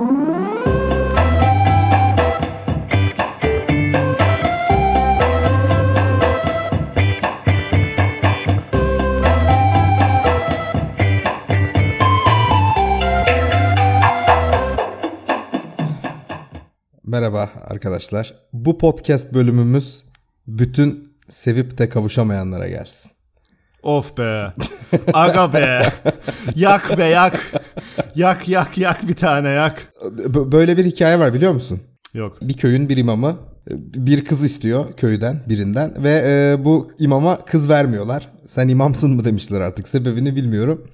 Merhaba arkadaşlar. Bu podcast bölümümüz bütün sevip de kavuşamayanlara gelsin. Of be. Aga be. yak be yak. Yak yak yak bir tane yak. Böyle bir hikaye var biliyor musun? Yok. Bir köyün bir imamı e, bir kız istiyor köyden birinden ve e, bu imama kız vermiyorlar. Sen imamsın mı demişler artık sebebini bilmiyorum.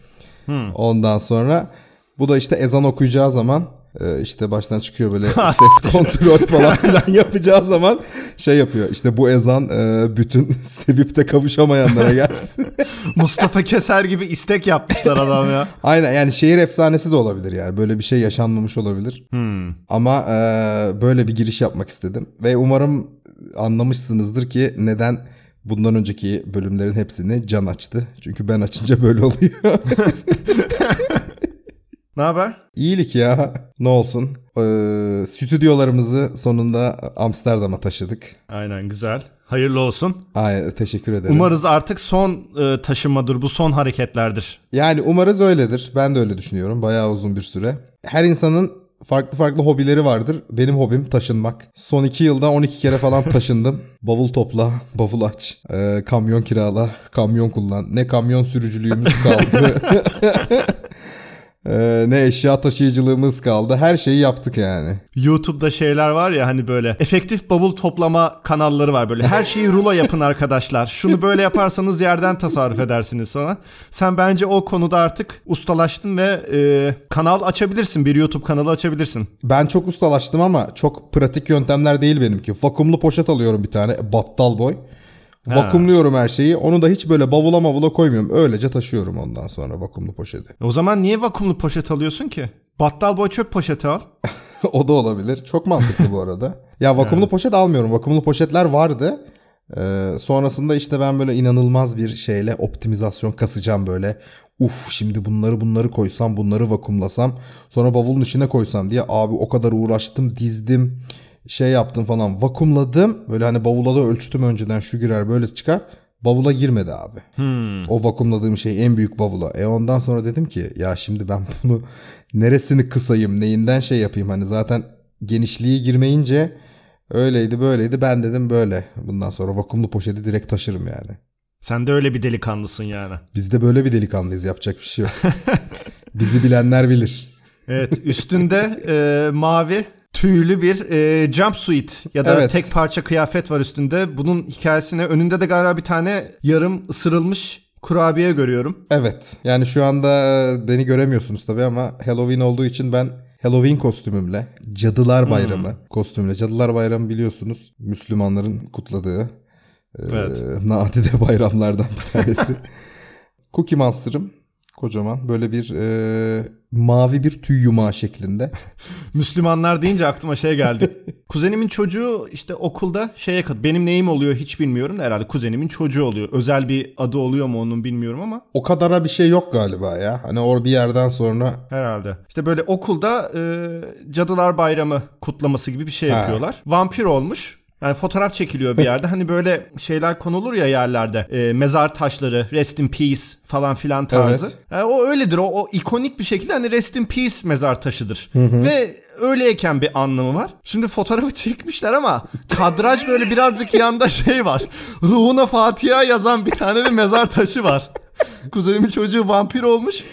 Ondan sonra bu da işte ezan okuyacağı zaman işte baştan çıkıyor böyle ses kontrol falan filan yapacağı zaman şey yapıyor. İşte bu ezan e, bütün sevip de kavuşamayanlara gelsin. Mustafa Keser gibi istek yapmışlar adam ya. Aynen yani şehir efsanesi de olabilir yani böyle bir şey yaşanmamış olabilir. Ama e, böyle bir giriş yapmak istedim ve umarım anlamışsınızdır ki neden bundan önceki bölümlerin hepsini Can açtı. Çünkü ben açınca böyle oluyor. Ne haber? İyilik ya ne olsun. Ee, stüdyolarımızı sonunda Amsterdam'a taşıdık. Aynen güzel. Hayırlı olsun. Ay, teşekkür ederim. Umarız artık son e, taşınmadır bu son hareketlerdir. Yani umarız öyledir. Ben de öyle düşünüyorum. Bayağı uzun bir süre. Her insanın farklı farklı hobileri vardır. Benim hobim taşınmak. Son iki yılda 12 kere falan taşındım. bavul topla, bavul aç, e, kamyon kirala, kamyon kullan. Ne kamyon sürücülüğümüz kaldı. E, ne eşya taşıyıcılığımız kaldı. Her şeyi yaptık yani. YouTube'da şeyler var ya hani böyle efektif bavul toplama kanalları var böyle. Her şeyi rulo yapın arkadaşlar. Şunu böyle yaparsanız yerden tasarruf edersiniz falan. Sen bence o konuda artık ustalaştın ve e, kanal açabilirsin. Bir YouTube kanalı açabilirsin. Ben çok ustalaştım ama çok pratik yöntemler değil benimki. Vakumlu poşet alıyorum bir tane battal boy. Vakumluyorum her şeyi. Onu da hiç böyle bavula mavula koymuyorum. Öylece taşıyorum ondan sonra vakumlu poşeti. O zaman niye vakumlu poşet alıyorsun ki? Battal boy çöp poşeti al. o da olabilir. Çok mantıklı bu arada. Ya vakumlu poşet almıyorum. Vakumlu poşetler vardı. Ee, sonrasında işte ben böyle inanılmaz bir şeyle optimizasyon kasacağım böyle. Uf şimdi bunları bunları koysam bunları vakumlasam sonra bavulun içine koysam diye abi o kadar uğraştım dizdim şey yaptım falan vakumladım böyle hani bavula da ölçtüm önceden şu girer böyle çıkar bavula girmedi abi. O vakumladığım şey en büyük bavula. E ondan sonra dedim ki ya şimdi ben bunu neresini kısayım neyinden şey yapayım hani zaten genişliği girmeyince öyleydi böyleydi ben dedim böyle bundan sonra vakumlu poşeti direkt taşırım yani. Sen de öyle bir delikanlısın yani. Biz de böyle bir delikanlıyız yapacak bir şey yok. Bizi bilenler bilir. Evet üstünde e, mavi tüylü bir e, jumpsuit ya da Evet. tek parça kıyafet var üstünde. Bunun hikayesine önünde de galiba bir tane yarım ısırılmış kurabiye görüyorum. Evet yani şu anda e, beni göremiyorsunuz tabii ama Halloween olduğu için ben Halloween kostümümle Cadılar Bayramı kostümle Cadılar Bayramı biliyorsunuz Müslümanların kutladığı e, Evet. nadide bayramlardan bir tanesi. Cookie Monster'ım kocaman böyle bir e, mavi bir tüy yumağı şeklinde. Müslümanlar deyince aklıma şey geldi. Kuzenimin çocuğu işte okulda şeye kat. Benim neyim oluyor hiç bilmiyorum da herhalde kuzenimin çocuğu oluyor. Özel bir adı oluyor mu onun bilmiyorum ama O kadara bir şey yok galiba ya. Hani or bir yerden sonra herhalde. İşte böyle okulda e, Cadılar Bayramı kutlaması gibi bir şey Ha. yapıyorlar. Vampir olmuş. Yani fotoğraf çekiliyor bir yerde. Hani böyle şeyler konulur ya yerlerde. E, mezar taşları, rest in peace falan filan tarzı. Evet. Yani o öyledir. O, o ikonik bir şekilde hani rest in peace mezar taşıdır. Ve öyleyken bir anlamı var. Şimdi fotoğrafı çekmişler ama kadraj böyle birazcık yanda şey var. Ruhuna Fatiha yazan bir tane bir mezar taşı var. Kuzenimin çocuğu vampir olmuş.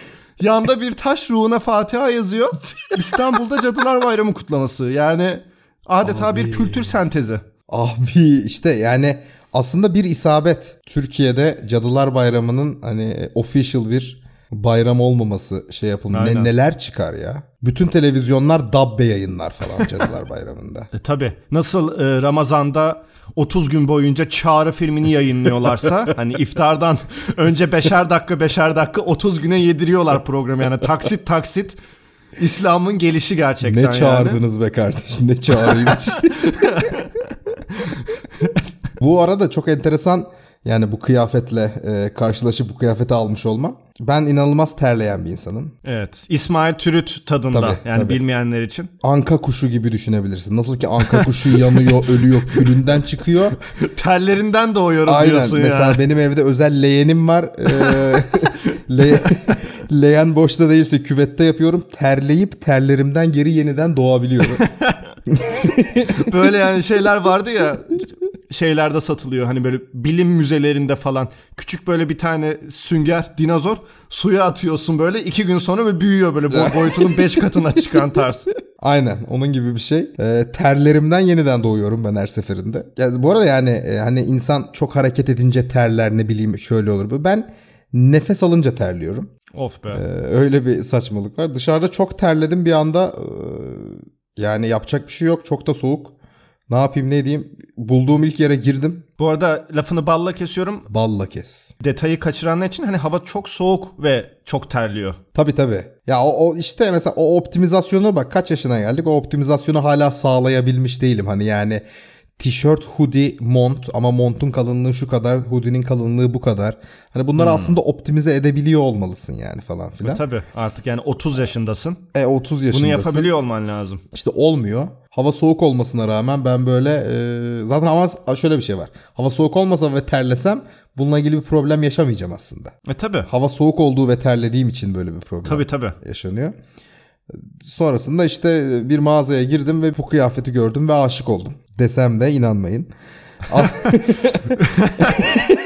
Yanda bir taş ruhuna Fatiha yazıyor. İstanbul'da Cadılar Bayramı kutlaması. Yani adeta bir kültür sentezi. Abi işte yani aslında bir isabet. Türkiye'de Cadılar Bayramı'nın hani official bir bayram olmaması şey yapılmış. Ne, neler çıkar ya. Bütün televizyonlar dabbe yayınlar falan Cadılar Bayramı'nda. E, tabii. Nasıl e, Ramazan'da 30 gün boyunca Çağrı filmini yayınlıyorlarsa hani iftardan önce beşer dakika beşer dakika 30 güne yediriyorlar programı yani taksit taksit İslam'ın gelişi gerçekten ne yani. çağırdınız be kardeşim ne çağrıymış. Bu arada çok enteresan Yani bu kıyafetle e, karşılaşıp bu kıyafeti almış olmam. Ben inanılmaz terleyen bir insanım. Evet. İsmail Türüt tadında Tabii, yani tabii. bilmeyenler için. Anka kuşu gibi düşünebilirsin. Nasıl ki anka kuşu yanıyor, ölüyor, külünden çıkıyor. Tellerinden doğuyorum Aynen. diyorsun Mesela ya. benim evde özel leğenim var. Ee, le- leğen boşta değilse küvette yapıyorum. Terleyip terlerimden geri yeniden doğabiliyorum. Böyle yani şeyler vardı ya şeylerde satılıyor hani böyle bilim müzelerinde falan küçük böyle bir tane sünger dinozor suya atıyorsun böyle iki gün sonra ve büyüyor böyle boy- boyutunun beş katına çıkan tarz. Aynen onun gibi bir şey. Ee, terlerimden yeniden doğuyorum ben her seferinde. Yani bu arada yani e, hani insan çok hareket edince terler ne bileyim şöyle olur. Ben nefes alınca terliyorum. Of be. Ee, öyle bir saçmalık var. Dışarıda çok terledim bir anda. e, yani yapacak bir şey yok. Çok da soğuk. Ne yapayım ne edeyim. Bulduğum ilk yere girdim. Bu arada lafını balla kesiyorum. Balla kes. Detayı kaçıranlar için hani hava çok soğuk ve çok terliyor. Tabii tabii. Ya o, o işte mesela o optimizasyonu bak kaç yaşına geldik. O optimizasyonu hala sağlayabilmiş değilim. Hani yani tişört, hoodie, mont ama montun kalınlığı şu kadar, hoodie'nin kalınlığı bu kadar. Hani bunları aslında optimize edebiliyor olmalısın yani falan filan. Tabii artık yani 30 yaşındasın. E 30 yaşındasın. Bunu yapabiliyor olman lazım. İşte olmuyor. Hava soğuk olmasına rağmen ben böyle e, zaten ama şöyle bir şey var. Hava soğuk olmasa ve terlesem bununla ilgili bir problem yaşamayacağım aslında. E tabii. Hava soğuk olduğu ve terlediğim için böyle bir problem Tabii tabii. yaşanıyor. Sonrasında işte bir mağazaya girdim ve bu kıyafeti gördüm ve aşık oldum. Desem de inanmayın.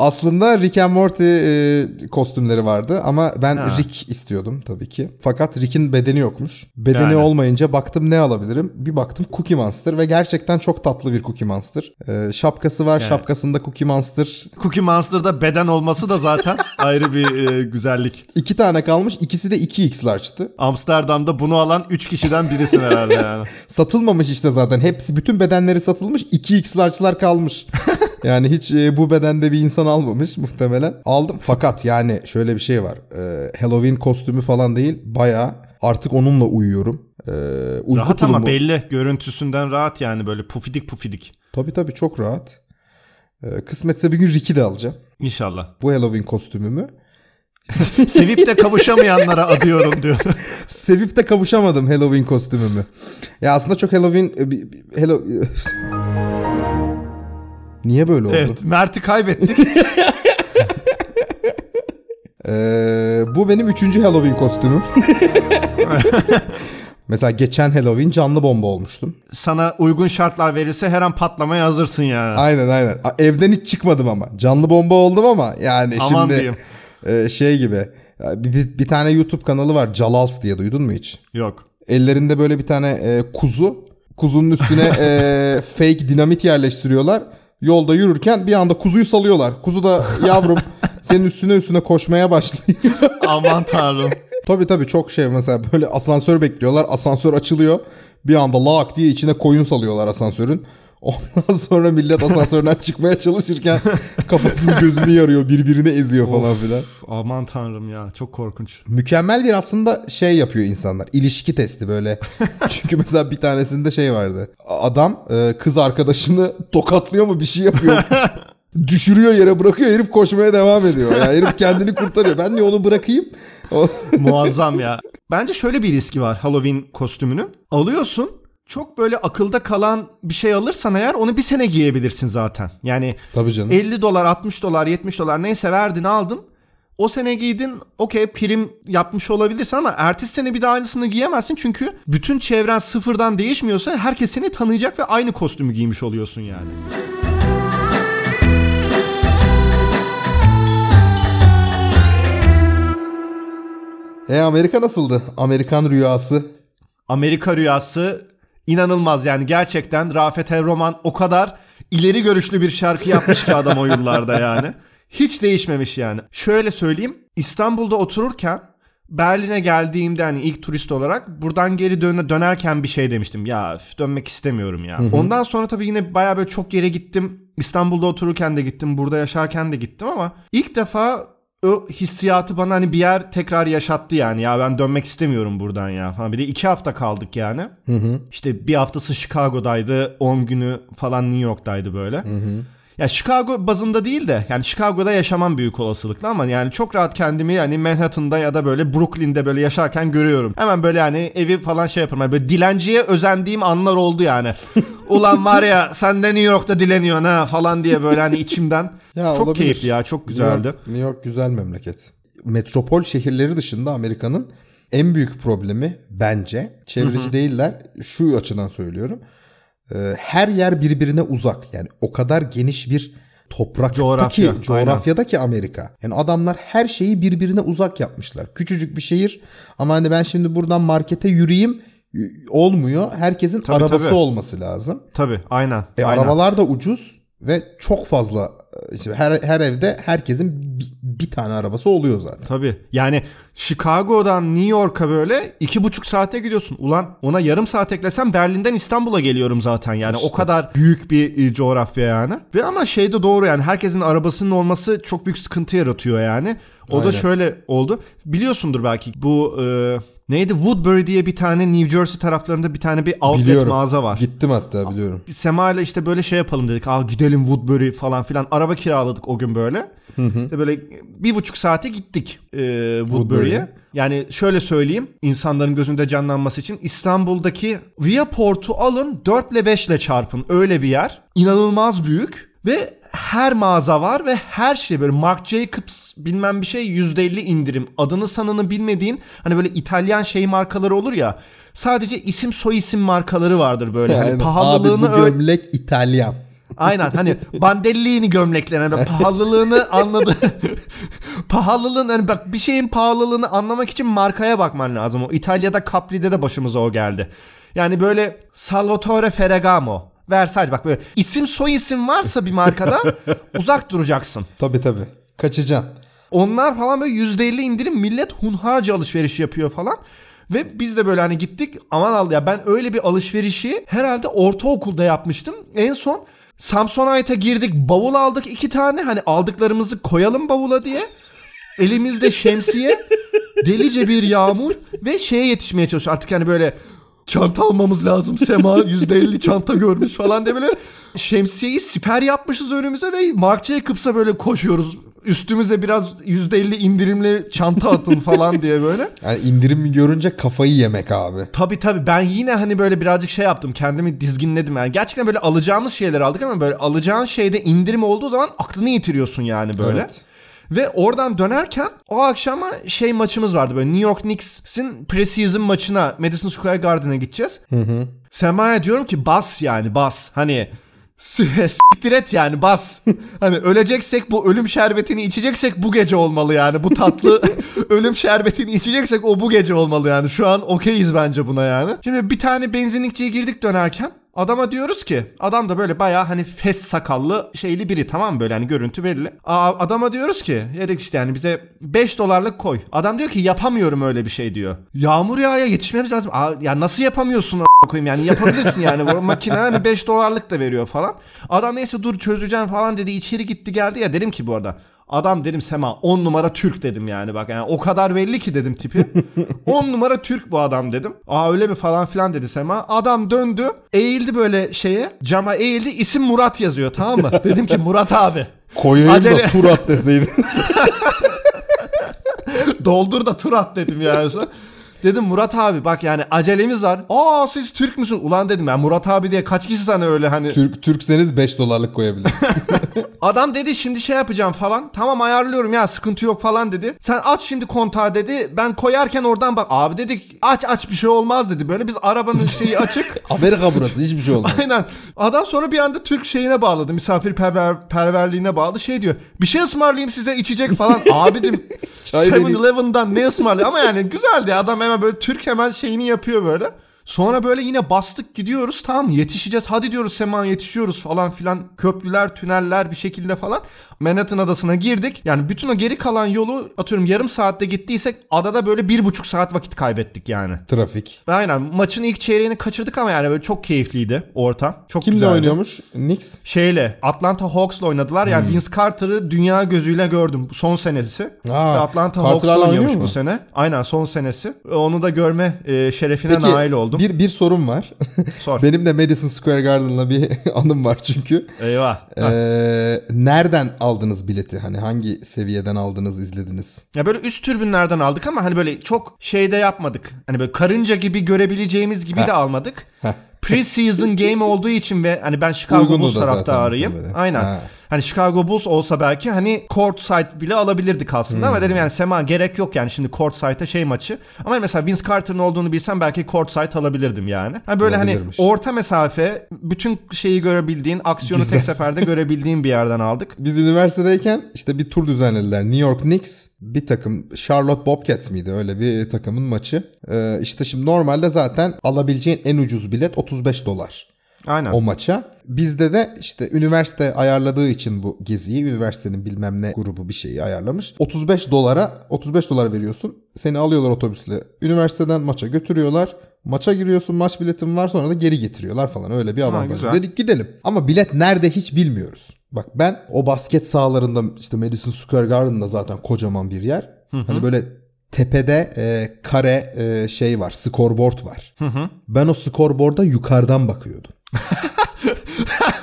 Aslında Rick and Morty e, kostümleri vardı ama ben Ha. Rick istiyordum tabii ki. Fakat Rick'in bedeni yokmuş. Bedeni Yani. olmayınca baktım ne alabilirim? Bir baktım Cookie Monster ve gerçekten çok tatlı bir Cookie Monster. E, şapkası var, şapkasında Cookie Monster. Cookie Monster'da beden olması da zaten ayrı bir e, güzellik. İki tane kalmış, ikisi de 2X large'tı. Amsterdam'da bunu alan 3 kişiden birisin herhalde yani. Satılmamış işte zaten. Hepsi bütün bedenleri satılmış. 2x large'lar kalmış. yani hiç e, bu bedende bir insan almamış muhtemelen. Aldım fakat yani şöyle bir şey var. E, Halloween kostümü falan değil. Baya artık onunla uyuyorum. E, rahat ama belli. Görüntüsünden rahat yani böyle pufidik pufidik. Tabii tabii çok rahat. E, kısmetse bir gün Rick'i de alacağım. İnşallah. Bu Halloween kostümümü. Sevip de kavuşamayanlara adıyorum diyor. Sevip de kavuşamadım Halloween kostümümü. Ya aslında çok Halloween... e, Hello... Niye böyle oldu? evet Mert'i kaybettik. Ee, bu benim üçüncü Halloween kostümüm. Mesela geçen Halloween canlı bomba olmuştum. Sana uygun şartlar verirse her an patlamaya hazırsın yani. Aynen aynen. Evden hiç çıkmadım ama. Canlı bomba oldum ama yani Aman şimdi diyeyim. e, şey gibi. Bir, bir, tane YouTube kanalı var Jalals diye duydun mu hiç? Yok. Ellerinde böyle bir tane e, kuzu. Kuzunun üstüne e, fake dinamit yerleştiriyorlar. Yolda yürürken bir anda kuzuyu salıyorlar. Kuzu da yavrum senin üstüne üstüne koşmaya başlıyor. Aman tanrım. Tabii tabii çok şey mesela böyle asansör bekliyorlar. Asansör açılıyor. Bir anda lak diye içine koyun salıyorlar asansörün. Ondan sonra millet asansörden çıkmaya çalışırken kafasını gözünü yarıyor birbirini eziyor falan filan. Aman tanrım ya çok korkunç. Mükemmel bir aslında şey yapıyor insanlar. İlişki testi böyle. Çünkü mesela bir tanesinde şey vardı. Adam e, kız arkadaşını tokatlıyor mu bir şey yapıyor. Düşürüyor yere bırakıyor herif koşmaya devam ediyor. Yani herif kendini kurtarıyor. Ben de onu bırakayım. Muazzam ya. Bence şöyle bir riski var Halloween kostümünü. Alıyorsun çok böyle akılda kalan bir şey alırsan eğer onu bir sene giyebilirsin zaten. Yani Tabii canım. 50 dolar 60 dolar 70 dolar neyse verdin aldın. O sene giydin okey prim yapmış olabilirsin ama ertesi sene bir daha aynısını giyemezsin. Çünkü bütün çevren sıfırdan değişmiyorsa herkes seni tanıyacak ve aynı kostümü giymiş oluyorsun yani. E Amerika nasıldı? Amerikan rüyası. Amerika rüyası inanılmaz yani gerçekten Rafet Evroman o kadar ileri görüşlü bir şarkı yapmış ki adam o yıllarda yani. Hiç değişmemiş yani. Şöyle söyleyeyim İstanbul'da otururken Berlin'e geldiğimde hani ilk turist olarak buradan geri dön dönerken bir şey demiştim. Ya dönmek istemiyorum ya. Ondan sonra tabii yine baya böyle çok yere gittim. İstanbul'da otururken de gittim. Burada yaşarken de gittim ama ilk defa o hissiyatı bana hani bir yer tekrar yaşattı yani. Ya ben dönmek istemiyorum buradan ya falan. Bir de iki hafta kaldık yani. İşte bir haftası Chicago'daydı. 10 günü falan New York'taydı böyle. Ya Chicago bazında değil de yani Chicago'da yaşamam büyük olasılıkla ama yani çok rahat kendimi yani Manhattan'da ya da böyle Brooklyn'de böyle yaşarken görüyorum. Hemen böyle yani evi falan şey yaparım. Yani böyle dilenciye özendiğim anlar oldu yani. Ulan var ya sen de New York'ta dileniyorsun ha falan diye böyle hani içimden. Ya çok olabilir. keyifli ya çok güzeldi. New York, New York güzel memleket. Metropol şehirleri dışında Amerika'nın en büyük problemi bence çevreci değiller. Şu açıdan söylüyorum. Ee, her yer birbirine uzak. Yani o kadar geniş bir topraktaki Coğrafya, coğrafyadaki Amerika. Yani adamlar her şeyi birbirine uzak yapmışlar. Küçücük bir şehir ama hani ben şimdi buradan markete yürüyeyim olmuyor. Herkesin Tabii, arabası tabii. olması lazım. Tabii aynen. E, aynen. arabalar da ucuz ve çok fazla işte her her evde herkesin bir, bir tane arabası oluyor zaten. Tabii. Yani Chicago'dan New York'a böyle iki buçuk saate gidiyorsun. Ulan ona yarım saat eklesem Berlin'den İstanbul'a geliyorum zaten yani. O kadar büyük bir e, coğrafya yani. Ve ama şey de doğru yani herkesin arabasının olması çok büyük sıkıntı yaratıyor yani. O da Aynen. şöyle oldu. Biliyorsundur belki bu e, neydi Woodbury diye bir tane New Jersey taraflarında bir tane bir outlet Biliyorum. mağaza var. Gittim hatta biliyorum. Sema ile işte böyle şey yapalım dedik. Aa gidelim Woodbury falan filan. Araba kiraladık o gün böyle. Ve böyle bir buçuk saate gittik e, Woodbury'e. Woodbury'e. Yani şöyle söyleyeyim insanların gözünde canlanması için İstanbul'daki Viaport'u alın 4 ile 5 ile çarpın öyle bir yer. İnanılmaz büyük ve her mağaza var ve her şey böyle Marc Jacobs bilmem bir şey %50 indirim. Adını sanını bilmediğin hani böyle İtalyan şey markaları olur ya. Sadece isim soy isim markaları vardır böyle. Hani pahalılığını Abi bu gömlek İtalyan. Aynen hani bandellini gömleklerine böyle pahalılığını anladı. Pahalılığın hani bak bir şeyin pahalılığını anlamak için markaya bakman lazım. O İtalya'da Capri'de de başımıza o geldi. Yani böyle Salvatore Ferragamo, Versace bak böyle isim soy isim varsa bir markada uzak duracaksın. Tabii tabii. Kaçacaksın. Onlar falan böyle %50 indirim millet hunharca alışveriş yapıyor falan. Ve biz de böyle hani gittik aman al ya ben öyle bir alışverişi herhalde ortaokulda yapmıştım. En son Samsonite'a girdik bavul aldık iki tane hani aldıklarımızı koyalım bavula diye. Elimizde şemsiye delice bir yağmur ve şeye yetişmeye çalışıyor artık hani böyle çanta almamız lazım Sema %50 çanta görmüş falan diye böyle şemsiyeyi siper yapmışız önümüze ve Marc Jacobs'a böyle koşuyoruz. Üstümüze biraz %50 indirimli çanta atın falan diye böyle. Yani indirim görünce kafayı yemek abi. Tabii tabii ben yine hani böyle birazcık şey yaptım kendimi dizginledim yani gerçekten böyle alacağımız şeyler aldık ama böyle alacağın şeyde indirim olduğu zaman aklını yitiriyorsun yani böyle. Evet. Ve oradan dönerken o akşama şey maçımız vardı böyle New York Knicks'in preseason maçına Madison Square Garden'a gideceğiz. Sema'ya diyorum ki bas yani bas hani siktir et yani bas. Hani öleceksek bu ölüm şerbetini içeceksek bu gece olmalı yani. Bu tatlı ölüm şerbetini içeceksek o bu gece olmalı yani. Şu an okeyiz bence buna yani. Şimdi bir tane benzinlikçiye girdik dönerken. Adama diyoruz ki adam da böyle bayağı hani fes sakallı şeyli biri tamam böyle hani görüntü belli. Aa, adama diyoruz ki dedik işte yani bize 5 dolarlık koy. Adam diyor ki yapamıyorum öyle bir şey diyor. Yağmur yağaya yetişmemiz lazım. Aa, ya nasıl yapamıyorsun koyayım yani yapabilirsin yani bu makine hani 5 dolarlık da veriyor falan. Adam neyse dur çözeceğim falan dedi içeri gitti geldi ya dedim ki bu arada Adam dedim Sema 10 numara Türk dedim yani bak yani o kadar belli ki dedim tipi. 10 numara Türk bu adam dedim. Aa öyle mi falan filan dedi Sema. Adam döndü eğildi böyle şeye cama eğildi isim Murat yazıyor tamam mı? dedim ki Murat abi. Koyayım Acele- da tur at deseydin. Doldur da tur at dedim yani. Dedim Murat abi bak yani acelemiz var. Aa siz Türk müsün? Ulan dedim ben Murat abi diye kaç kişi sana öyle hani. Türk Türkseniz 5 dolarlık koyabilir. Adam dedi şimdi şey yapacağım falan. Tamam ayarlıyorum ya sıkıntı yok falan dedi. Sen aç şimdi kontağı dedi. Ben koyarken oradan bak. Abi dedik aç aç bir şey olmaz dedi. Böyle biz arabanın şeyi açık. Amerika burası hiçbir şey olmaz. Aynen. Adam sonra bir anda Türk şeyine bağladı. Misafirperver perverliğine bağlı. Şey diyor. Bir şey ısmarlayayım size içecek falan. Abidim Çay vereyim. 7-Eleven'dan ne ısmarlıyor? Ama yani güzeldi. Adam hemen böyle Türk hemen şeyini yapıyor böyle. Sonra böyle yine bastık gidiyoruz tamam yetişeceğiz hadi diyoruz Sema yetişiyoruz falan filan köprüler tüneller bir şekilde falan Manhattan adasına girdik yani bütün o geri kalan yolu atıyorum yarım saatte gittiysek adada böyle bir buçuk saat vakit kaybettik yani. Trafik. Aynen maçın ilk çeyreğini kaçırdık ama yani böyle çok keyifliydi ortam. Çok Kimle güzeldi. oynuyormuş? Knicks. Şeyle Atlanta Hawks'la oynadılar. Yani Hmm. Vince Carter'ı dünya gözüyle gördüm. Son senesi. Aa, Ve Atlanta Hawks'la oynuyormuş oynuyor bu sene. Aynen son senesi. Onu da görme e, şerefine Peki nail oldum. Oldum. Bir, bir sorum var. Sor. Benim de Madison Square Garden'la bir anım var çünkü. Eyvah. Ee, nereden aldınız bileti? Hani hangi seviyeden aldınız, izlediniz? Ya böyle üst türbünlerden aldık ama hani böyle çok şeyde yapmadık. Hani böyle karınca gibi görebileceğimiz gibi de almadık. Pre-season game olduğu için ve hani ben Chicago Bulls taraftarıyım. Aynen. Ha. Hani Chicago Bulls olsa belki hani court side bile alabilirdik aslında Hmm. ama dedim yani Sema gerek yok yani şimdi court side'a şey maçı. Ama mesela Vince Carter'ın olduğunu bilsem belki court side alabilirdim yani. Hani böyle hani orta mesafe bütün şeyi görebildiğin, aksiyonu Güzel. tek seferde görebildiğin bir yerden aldık. Biz üniversitedeyken işte bir tur düzenlediler. New York Knicks bir takım Charlotte Bobcats miydi öyle bir takımın maçı. Ee, işte şimdi normalde zaten alabileceğin en ucuz bilet 35 dolar Aynen. o maça. Bizde de işte üniversite ayarladığı için bu geziyi üniversitenin bilmem ne grubu bir şeyi ayarlamış. 35 dolara 35 dolar veriyorsun. Seni alıyorlar otobüsle. Üniversiteden maça götürüyorlar. Maça giriyorsun maç biletin var sonra da geri getiriyorlar falan öyle bir avantaj. Dedik gidelim. Ama bilet nerede hiç bilmiyoruz. Bak ben o basket sahalarında işte Madison Square Garden'da zaten kocaman bir yer. Hani böyle tepede e, kare e, şey var scoreboard var. Ben o scoreboard'a yukarıdan bakıyordum.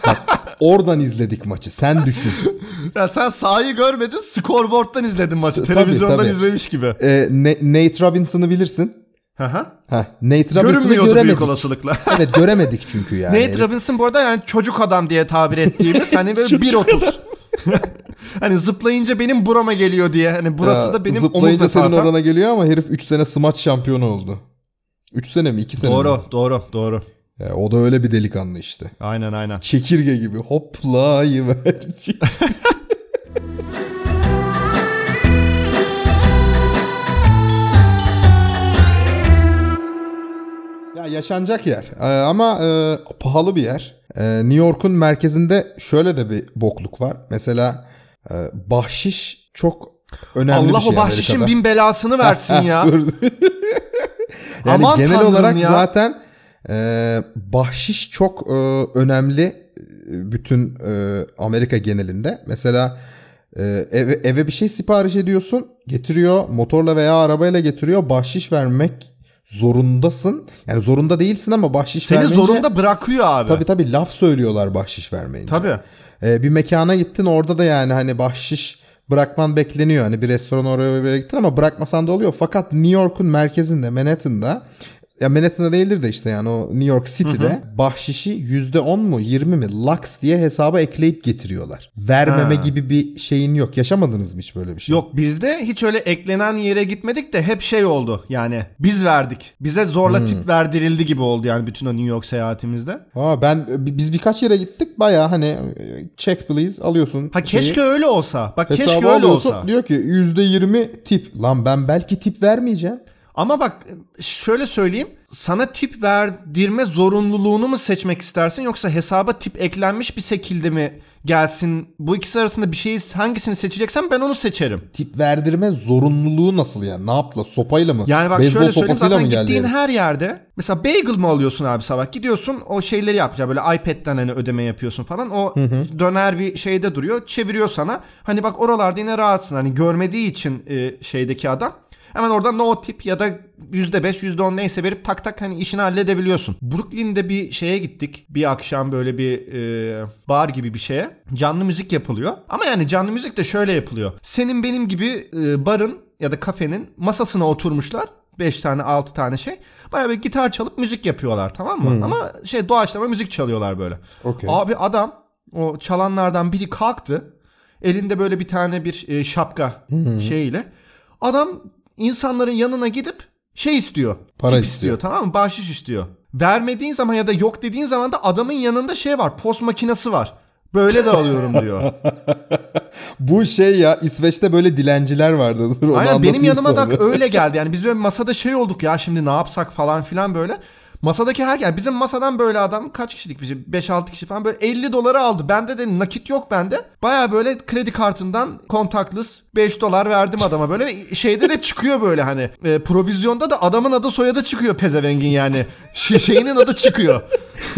Bak, oradan izledik maçı. Sen düşün. Ya sen sahayı görmedin, scoreboard'dan izledin maçı. Tabii, Televizyondan tabii. izlemiş gibi. Ee, Nate Robinson'ı bilirsin. Hı hı. Heh, Nate Robinson'ı Görünmüyordu büyük göremedik. olasılıkla. Evet göremedik çünkü yani. Nate Robinson bu arada yani çocuk adam diye tabir ettiğimiz hani böyle 1.30. hani zıplayınca benim burama geliyor diye. Hani burası Ya, da benim omuz Zıplayınca senin mesafem. orana geliyor ama herif 3 sene smaç şampiyonu oldu. 3 sene mi 2 sene mi? Doğru, doğru, doğru. Ya, o da öyle bir delikanlı işte. Aynen aynen. Çekirge gibi hoplayıver. ya yaşanacak yer Ee, ama e, pahalı bir yer. Ee, New York'un merkezinde şöyle de bir bokluk var. Mesela e, bahşiş çok önemli Allah bir şey o bahşişin Amerika'da. bin belasını versin ya. Yani Aman genel olarak ya. zaten e, bahşiş çok e, önemli e, bütün e, Amerika genelinde. Mesela e, eve, eve bir şey sipariş ediyorsun, getiriyor, motorla veya arabayla getiriyor. Bahşiş vermek zorundasın. Yani zorunda değilsin ama bahşiş Seni vermeyince... zorunda bırakıyor abi. Tabii tabii laf söylüyorlar bahşiş vermeyince. Tabii. Ee, bir mekana gittin orada da yani hani bahşiş bırakman bekleniyor. Hani bir restoran oraya oraya gittin ama bırakmasan da oluyor. Fakat New York'un merkezinde Manhattan'da ya Manhattan'da değildir de işte yani o New York City'de bahşişi %10 mu 20 mi lux diye hesaba ekleyip getiriyorlar. Vermeme Ha. gibi bir şeyin yok. Yaşamadınız mı hiç böyle bir şey? Yok bizde hiç öyle eklenen yere gitmedik de hep şey oldu yani biz verdik. Bize zorla Hmm. tip verdirildi gibi oldu yani bütün o New York seyahatimizde. Ha ben biz birkaç yere gittik baya hani e, check please alıyorsun. Ha şeyi. keşke öyle olsa. Bak Hesabı keşke öyle olsa. Diyor ki %20 tip. Lan ben belki tip vermeyeceğim. Ama bak şöyle söyleyeyim. Sana tip verdirme zorunluluğunu mu seçmek istersin yoksa hesaba tip eklenmiş bir şekilde mi gelsin? Bu ikisi arasında bir şeyi hangisini seçeceksen ben onu seçerim. Tip verdirme zorunluluğu nasıl yani? Ne yaptılar? Sopayla mı? Yani bak Beyzbol şöyle söyleyeyim zaten gittiğin herif? her yerde mesela bagel mı alıyorsun abi sabah gidiyorsun o şeyleri yapacak böyle iPad'den hani ödeme yapıyorsun falan o döner bir şeyde duruyor çeviriyor sana hani bak oralarda yine rahatsın hani görmediği için e, şeydeki adam hemen oradan no tip ya da %5 %10 neyse verip tak tak hani işini halledebiliyorsun. Brooklyn'de bir şeye gittik bir akşam böyle bir e, bar gibi bir şeye canlı müzik yapılıyor ama yani canlı müzik de şöyle yapılıyor senin benim gibi e, barın ya da kafenin masasına oturmuşlar 5 tane 6 tane şey. Bayağı bir gitar çalıp müzik yapıyorlar tamam mı? Ama şey doğaçlama müzik çalıyorlar böyle. Okey. Abi adam o çalanlardan biri kalktı. Elinde böyle bir tane bir e, şapka şeyle. Adam insanların yanına gidip şey istiyor. Para istiyor. istiyor tamam mı? Bahşiş istiyor. Vermediğin zaman ya da yok dediğin zaman da adamın yanında şey var. Post makinesi var. Böyle de alıyorum diyor. Bu şey ya İsveç'te böyle dilenciler vardı. Dur, Aynen benim yanıma sonra. da öyle geldi. Yani biz böyle masada şey olduk ya şimdi ne yapsak falan filan böyle. Masadaki her yani bizim masadan böyle adam kaç kişilik şey 5-6 kişi falan böyle 50 doları aldı. Bende de nakit yok bende. Baya böyle kredi kartından kontakless 5 dolar verdim adama böyle şeyde de çıkıyor böyle hani e, provizyonda da adamın adı soyadı çıkıyor pezevengin yani. Ş- şeyinin adı çıkıyor.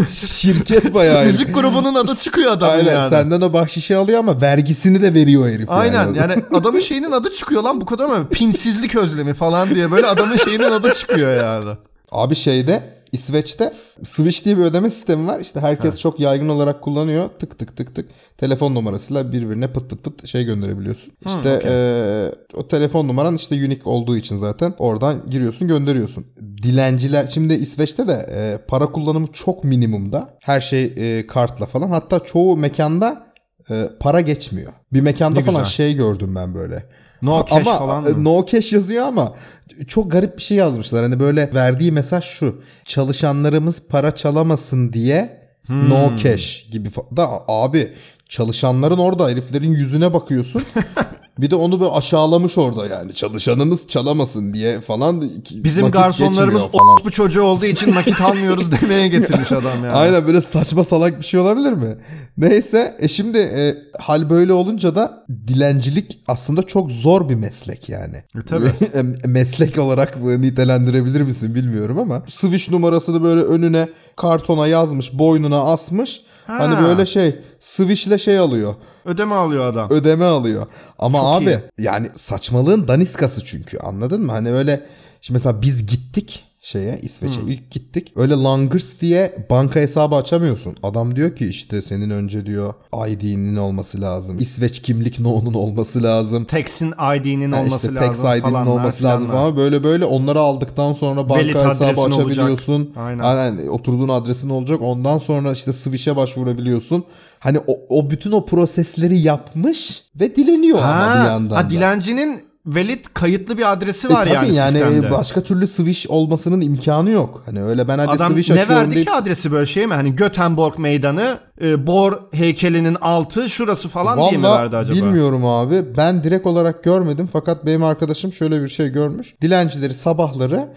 Şirket bayağı. Müzik grubunun adı çıkıyor adamın Aynen yani. senden o bahşişi alıyor ama vergisini de veriyor herif. Aynen yani adamın şeyinin adı çıkıyor lan bu kadar mı? Pinsizlik özlemi falan diye böyle adamın şeyinin adı çıkıyor yani. Abi şeyde İsveç'te Swish diye bir ödeme sistemi var. İşte herkes çok yaygın olarak kullanıyor. Tık tık tık tık telefon numarasıyla birbirine pıt pıt pıt şey gönderebiliyorsun. İşte okey. eee, o telefon numaran işte unique olduğu için zaten oradan giriyorsun gönderiyorsun. Dilenciler şimdi İsveç'te de eee, para kullanımı çok minimumda. Her şey eee, kartla falan. Hatta çoğu mekanda eee, para geçmiyor. Bir mekanda Ne falan güzel. şey gördüm ben böyle. No cash ama falan e, mı? no cash yazıyor ama çok garip bir şey yazmışlar. Hani böyle verdiği mesaj şu. Çalışanlarımız para çalamasın diye Hmm. no cash gibi da abi çalışanların orada heriflerin yüzüne bakıyorsun. bir de onu böyle aşağılamış orada yani. Çalışanımız çalamasın diye falan. Bizim garsonlarımız falan. bu çocuğu olduğu için nakit almıyoruz demeye getirmiş adam yani. Aynen böyle saçma salak bir şey olabilir mi? Neyse e şimdi e, hal böyle olunca da dilencilik aslında çok zor bir meslek yani. E, tabii. Meslek olarak nitelendirebilir misin bilmiyorum ama Switch numarasını böyle önüne kartona yazmış boynuna asmış. Ha. Hani böyle şey Switch'le şey alıyor Ödeme alıyor adam. ödeme alıyor. Ama Çok abi iyi. yani saçmalığın daniskası çünkü anladın mı? Hani öyle şimdi mesela biz gittik şeye İsveç'e ilk gittik. Öyle Langers diye banka hesabı açamıyorsun. Adam diyor ki işte senin önce diyor ID'nin olması lazım. İsveç kimlik no'nun olması lazım. Tex'in ID'nin Yani olması işte lazım tax ID'nin falanlar, olması lazım filanlar. falan. Böyle böyle onları aldıktan sonra banka hesabı adresin olacak. açabiliyorsun. Aynen. Aynen. Oturduğun adresin olacak. Ondan sonra işte Switch'e başvurabiliyorsun. Hani o, o bütün o prosesleri yapmış ve dileniyor ama bir Ha, yandan ha dilencinin valid kayıtlı bir adresi E var tabii yani, yani sistemde. başka türlü Switch olmasının imkanı yok. Hani öyle ben hadi Adam Switch ne verdi deyip ki adresi böyle şey mi? Hani Göteborg meydanı, e, Bor heykelinin altı, şurası falan diye mi verdi acaba? bilmiyorum abi. Ben direkt olarak görmedim fakat benim arkadaşım şöyle bir şey görmüş. Dilencileri sabahları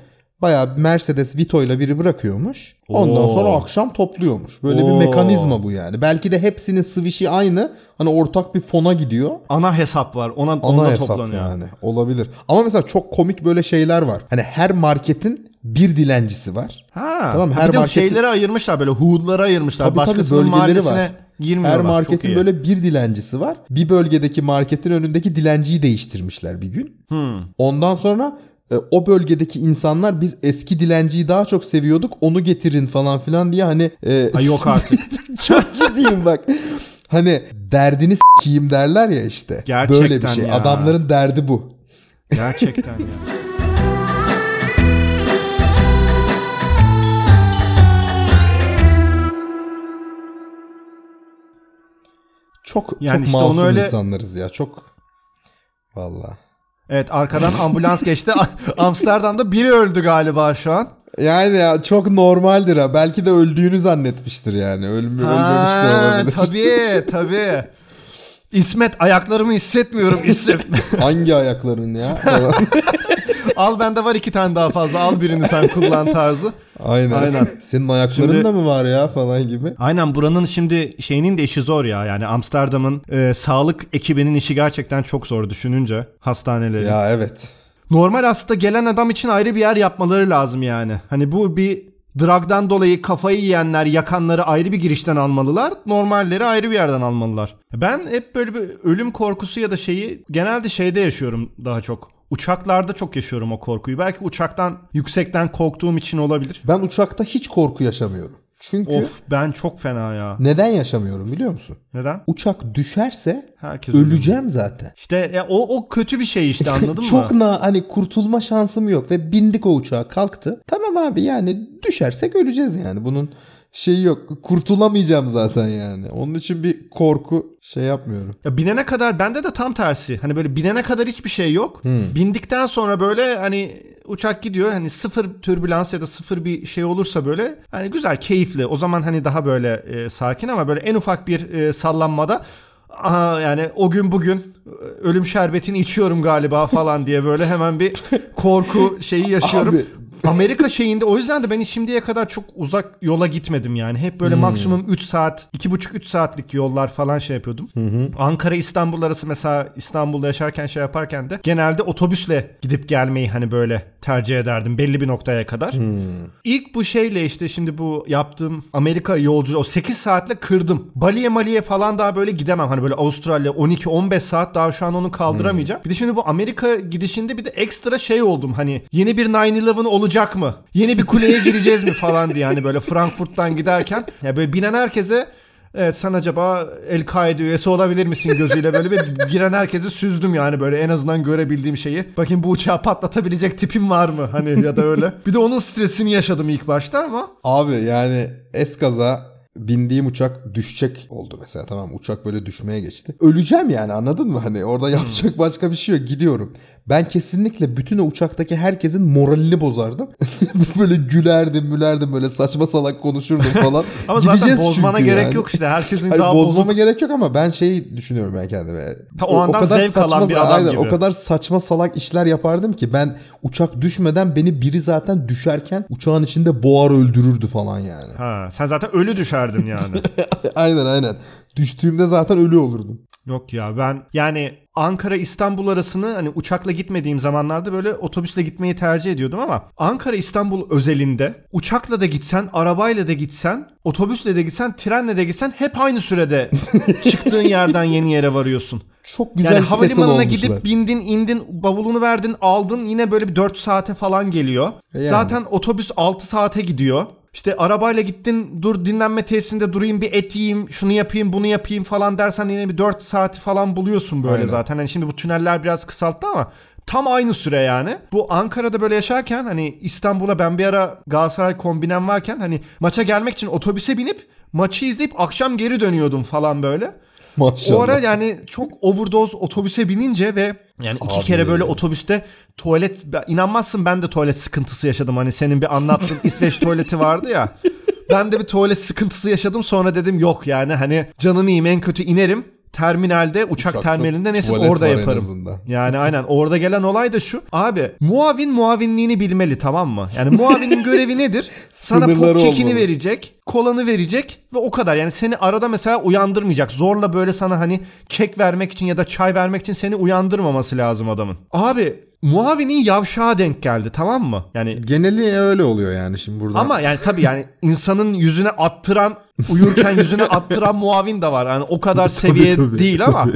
bayağı Mercedes Vito ile biri bırakıyormuş. Ondan Oo. sonra akşam topluyormuş. Böyle Oo. bir mekanizma bu yani. Belki de hepsinin switch'i aynı. Hani ortak bir fona gidiyor. Ana hesap var. Ona, Ana onunla hesap toplanıyor. yani. Olabilir. Ama mesela çok komik böyle şeyler var. Hani her marketin bir dilencisi var. Ha. Tamam, her bir de marketin- şeyleri ayırmışlar böyle hood'lara ayırmışlar. Tabii tabii, Başkasının bölgeleri mahallesine var. girmiyorlar. Her marketin böyle bir dilencisi var. Bir bölgedeki marketin önündeki dilenciyi değiştirmişler bir gün. Hmm. Ondan sonra e, o bölgedeki insanlar biz eski dilenciyi daha çok seviyorduk onu getirin falan filan diye hani e, Ay yok artık. çok ciddiyim bak. Hani derdini s**eyim derler ya işte. Gerçekten Böyle bir şey. ya. Adamların derdi bu. Gerçekten ya. Çok Yani çok işte onu masum öyle- insanlarız ya. Çok Valla. Evet arkadan ambulans geçti. Amsterdam'da biri öldü galiba şu an. Yani ya çok normaldir ha. Belki de öldüğünü zannetmiştir yani. Ölmü, ölmemiş de olabilir. tabii tabii. İsmet ayaklarımı hissetmiyorum İsmet. Hangi ayakların ya? Al bende var iki tane daha fazla al birini sen kullan tarzı. Aynen. Aynen. Senin ayakların Şimdi- da mı var ya falan gibi. Aynen buranın şimdi şeyinin de işi zor ya. Yani Amsterdam'ın e, sağlık ekibinin işi gerçekten çok zor düşününce hastaneleri. Ya evet. Normal aslında gelen adam için ayrı bir yer yapmaları lazım yani. Hani bu bir drug'dan dolayı kafayı yiyenler, yakanları ayrı bir girişten almalılar. Normalleri ayrı bir yerden almalılar. Ben hep böyle bir ölüm korkusu ya da şeyi genelde şeyde yaşıyorum daha çok. Uçaklarda çok yaşıyorum o korkuyu. Belki uçaktan yüksekten korktuğum için olabilir. Ben uçakta hiç korku yaşamıyorum. Çünkü Of ben çok fena ya. neden yaşamıyorum biliyor musun? Neden? Uçak düşerse Herkes öleceğim zaten. İşte ya o, o kötü bir şey işte anladın Çok mı? na hani kurtulma şansım yok ve bindik o uçağa kalktı. Tamam abi yani düşersek öleceğiz yani. Bunun şeyi yok. Kurtulamayacağım zaten yani. Onun için bir korku şey yapmıyorum. Ya binene kadar bende de tam tersi. Hani böyle binene kadar hiçbir şey yok. Bindikten sonra böyle hani uçak gidiyor hani sıfır türbülans ya da sıfır bir şey olursa böyle hani güzel keyifli. O zaman hani daha böyle e, sakin ama böyle en ufak bir e, sallanmada aha yani o gün bugün e, ölüm şerbetini içiyorum galiba falan diye böyle hemen bir korku şeyi yaşıyorum. Abi. Amerika şeyinde o yüzden de ben şimdiye kadar çok uzak yola gitmedim yani. Hep böyle maksimum 3 saat, 2,5-3 saatlik yollar falan şey yapıyordum. Ankara İstanbul arası mesela İstanbul'da yaşarken şey yaparken de genelde otobüsle gidip gelmeyi hani böyle tercih ederdim belli bir noktaya kadar. İlk bu şeyle işte şimdi bu yaptığım Amerika yolculuğu o 8 saatle kırdım. Bali'ye Mali'ye falan daha böyle gidemem. Hani böyle Avustralya 12-15 saat daha şu an onu kaldıramayacağım. Bir de şimdi bu Amerika gidişinde bir de ekstra şey oldum. Hani yeni bir 9-11 olacak olacak mı? Yeni bir kuleye gireceğiz mi falan diye hani böyle Frankfurt'tan giderken ya böyle binen herkese Evet sen acaba El-Kaide üyesi olabilir misin gözüyle böyle bir giren herkesi süzdüm yani böyle en azından görebildiğim şeyi. Bakayım bu uçağı patlatabilecek tipim var mı hani ya da öyle. Bir de onun stresini yaşadım ilk başta ama. Abi yani eskaza bindiğim uçak düşecek oldu mesela tamam uçak böyle düşmeye geçti. Öleceğim yani anladın mı? Hani orada yapacak başka bir şey yok gidiyorum. Ben kesinlikle bütün o uçaktaki herkesin moralini bozardım. böyle gülerdim mülerdim böyle saçma salak konuşurdum falan. ama zaten bozmana gerek yani. yok işte herkesin hani daha bozmama bozuk... gerek yok ama ben şeyi düşünüyorum ben kendime. Ta, o, o andan o kadar zevk saçma, alan bir adam aynen, gibi. O kadar saçma salak işler yapardım ki ben uçak düşmeden beni biri zaten düşerken uçağın içinde boğar öldürürdü falan yani. Ha, sen zaten ölü düşerdin yani. aynen aynen. Düştüğümde zaten ölü olurdum. Yok ya ben yani Ankara İstanbul arasını hani uçakla gitmediğim zamanlarda böyle otobüsle gitmeyi tercih ediyordum ama Ankara İstanbul özelinde uçakla da gitsen, arabayla da gitsen, otobüsle de gitsen, trenle de gitsen hep aynı sürede çıktığın yerden yeni yere varıyorsun. Çok güzel yani havalimanına gidip bindin, indin, bavulunu verdin, aldın yine böyle bir 4 saate falan geliyor. E yani. Zaten otobüs 6 saate gidiyor. İşte arabayla gittin dur dinlenme tesisinde durayım bir et yiyeyim şunu yapayım bunu yapayım falan dersen yine bir 4 saati falan buluyorsun böyle Aynen. zaten. Hani şimdi bu tüneller biraz kısalttı ama tam aynı süre yani. Bu Ankara'da böyle yaşarken hani İstanbul'a ben bir ara Galatasaray kombinem varken hani maça gelmek için otobüse binip maçı izleyip akşam geri dönüyordum falan böyle. Maşallah. O ara yani çok overdose otobüse binince ve yani iki Abi. kere böyle otobüste tuvalet inanmazsın ben de tuvalet sıkıntısı yaşadım. Hani senin bir anlattığın İsveç tuvaleti vardı ya. Ben de bir tuvalet sıkıntısı yaşadım. Sonra dedim yok yani hani canını yiyeyim en kötü inerim terminalde uçak Uçakta terminalinde neyse orada yaparım. Yani aynen orada gelen olay da şu. Abi muavin muavinliğini bilmeli tamam mı? Yani muavinin görevi nedir? Sana pop kekini verecek, kolanı verecek ve o kadar. Yani seni arada mesela uyandırmayacak. Zorla böyle sana hani kek vermek için ya da çay vermek için seni uyandırmaması lazım adamın. Abi muavinin yavşağa denk geldi tamam mı? Yani geneli öyle oluyor yani şimdi burada. Ama yani tabii yani insanın yüzüne attıran uyurken yüzüne attıran muavin de var. Yani o kadar seviye tabii, tabii, değil tabii. ama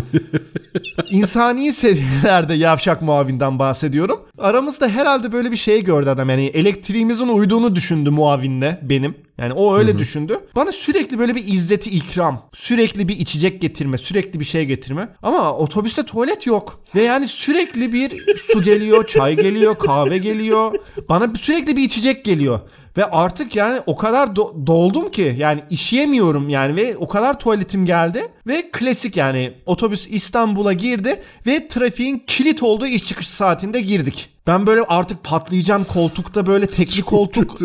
insani seviyelerde yavşak muavinden bahsediyorum. Aramızda herhalde böyle bir şey gördü adam. Yani elektriğimizin uyduğunu düşündü muavinle benim. Yani o öyle Hı-hı. düşündü. Bana sürekli böyle bir izzeti ikram, sürekli bir içecek getirme, sürekli bir şey getirme. Ama otobüste tuvalet yok. Ve yani sürekli bir su geliyor, çay geliyor, kahve geliyor. Bana sürekli bir içecek geliyor. Ve artık yani o kadar do- doldum ki yani işeyemiyorum yani ve o kadar tuvaletim geldi. Ve klasik yani otobüs İstanbul'a girdi ve trafiğin kilit olduğu iş çıkış saatinde girdik. Ben böyle artık patlayacağım koltukta böyle tekli koltuk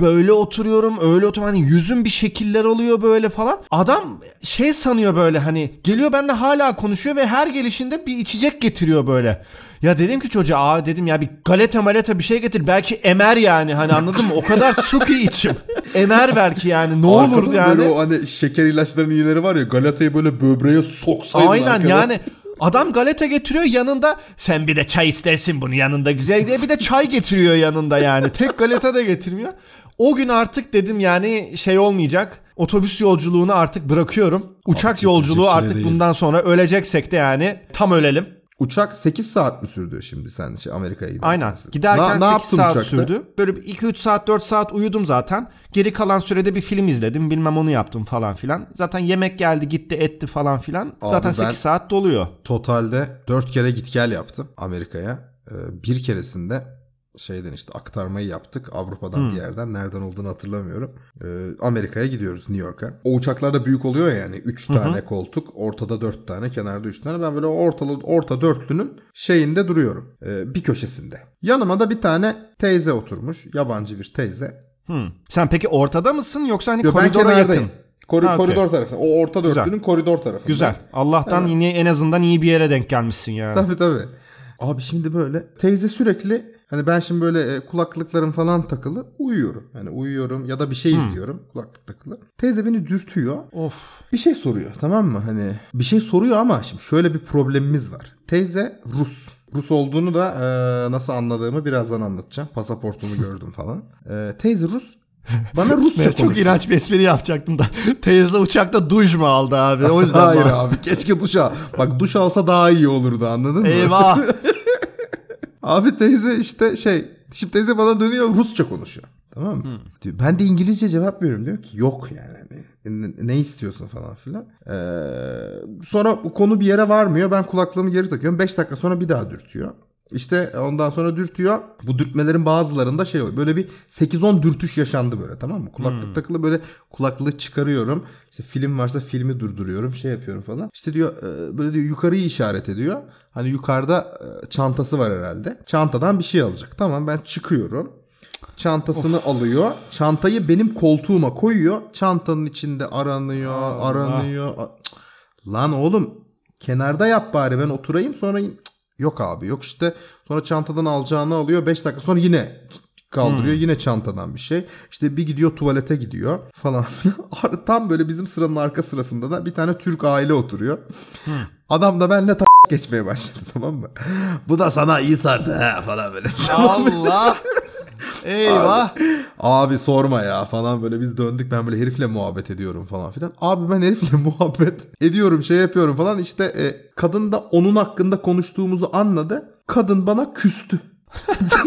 böyle oturuyorum öyle oturuyorum hani yüzüm bir şekiller oluyor böyle falan. Adam şey sanıyor böyle hani geliyor bende hala konuşuyor ve her gelişinde bir içecek getiriyor böyle. Ya dedim ki çocuğa aa dedim ya bir galeta maleta bir şey getir belki emer yani hani anladın mı? O kadar su ki içim. Emer belki yani ne olur yani. Böyle o hani şeker ilaçlarının iyileri var ya galetayı böyle böbreğe soksaydın Aynen arkada. yani Adam galeta getiriyor yanında sen bir de çay istersin bunu yanında güzel diye bir de çay getiriyor yanında yani. Tek galeta da getirmiyor. O gün artık dedim yani şey olmayacak. Otobüs yolculuğunu artık bırakıyorum. Uçak yolculuğu artık değil. bundan sonra öleceksek de yani tam ölelim. Uçak 8 saat mi sürdü şimdi sen şey Amerika'ya giderken? Aynen. Giderken Na, 8 saat uçakta? sürdü. Böyle 2-3 saat 4 saat uyudum zaten. Geri kalan sürede bir film izledim. Bilmem onu yaptım falan filan. Zaten yemek geldi gitti etti falan filan. Abi zaten 8 saat doluyor. Totalde 4 kere git gel yaptım Amerika'ya. Ee, bir keresinde şeyden işte aktarmayı yaptık Avrupa'dan hmm. bir yerden nereden olduğunu hatırlamıyorum. Ee, Amerika'ya gidiyoruz New York'a. O uçaklar da büyük oluyor yani 3 tane koltuk ortada 4 tane kenarda 3 tane ben böyle ortalı orta dörtlünün şeyinde duruyorum ee, bir köşesinde. Yanıma da bir tane teyze oturmuş yabancı bir teyze. Hmm. Sen peki ortada mısın yoksa hani Yo, koridora yakın? Kor- ha, koridor okay. tarafı. O orta Güzel. dörtlünün koridor tarafı. Güzel. Allah'tan evet. yine en azından iyi bir yere denk gelmişsin ya. Tabii tabii. Abi şimdi böyle teyze sürekli Hani ben şimdi böyle e, kulaklıklarım falan takılı uyuyorum. Hani uyuyorum ya da bir şey hmm. izliyorum kulaklık takılı. Teyze beni dürtüyor. Of. Bir şey soruyor tamam mı? Hani bir şey soruyor ama şimdi şöyle bir problemimiz var. Teyze Rus. Rus olduğunu da e, nasıl anladığımı birazdan anlatacağım. Pasaportumu gördüm falan. E, teyze Rus bana Rusça konuşuyor. Çok inanç bir espri yapacaktım da. Teyze uçakta duş mu aldı abi? O yüzden Hayır abi keşke duş al. Bak duş alsa daha iyi olurdu anladın mı? Eyvah. Abi teyze işte şey Şimdi teyze bana dönüyor Rusça konuşuyor. Tamam mı? Diyor, Ben de İngilizce cevap veriyorum. Diyor ki yok yani. Hani, ne, ne istiyorsun falan filan. Ee, sonra konu bir yere varmıyor. Ben kulaklığımı geri takıyorum. 5 dakika sonra bir daha dürtüyor. İşte ondan sonra dürtüyor. Bu dürtmelerin bazılarında şey oluyor. Böyle bir 8-10 dürtüş yaşandı böyle tamam mı? Kulaklık takılı böyle kulaklığı çıkarıyorum. İşte film varsa filmi durduruyorum. Şey yapıyorum falan. İşte diyor e, böyle diyor yukarıyı işaret ediyor. Hani yukarıda e, çantası var herhalde. Çantadan bir şey alacak. Tamam ben çıkıyorum. Çantasını alıyor. Çantayı benim koltuğuma koyuyor. Çantanın içinde aranıyor, aranıyor. A- Cık. Lan oğlum kenarda yap bari ben oturayım sonra Cık, yok abi yok işte sonra çantadan alacağını alıyor 5 dakika sonra yine kaldırıyor yine çantadan bir şey. İşte bir gidiyor tuvalete gidiyor falan filan. Tam böyle bizim sıranın arka sırasında da bir tane Türk aile oturuyor. Adam da benimle ta- geçmeye başladı tamam mı? Bu da sana iyi sardı ha falan böyle. Allah. Eyvah. Abi sorma ya falan böyle biz döndük ben böyle herifle muhabbet ediyorum falan filan. Abi ben herifle muhabbet ediyorum şey yapıyorum falan işte e, kadın da onun hakkında konuştuğumuzu anladı. Kadın bana küstü.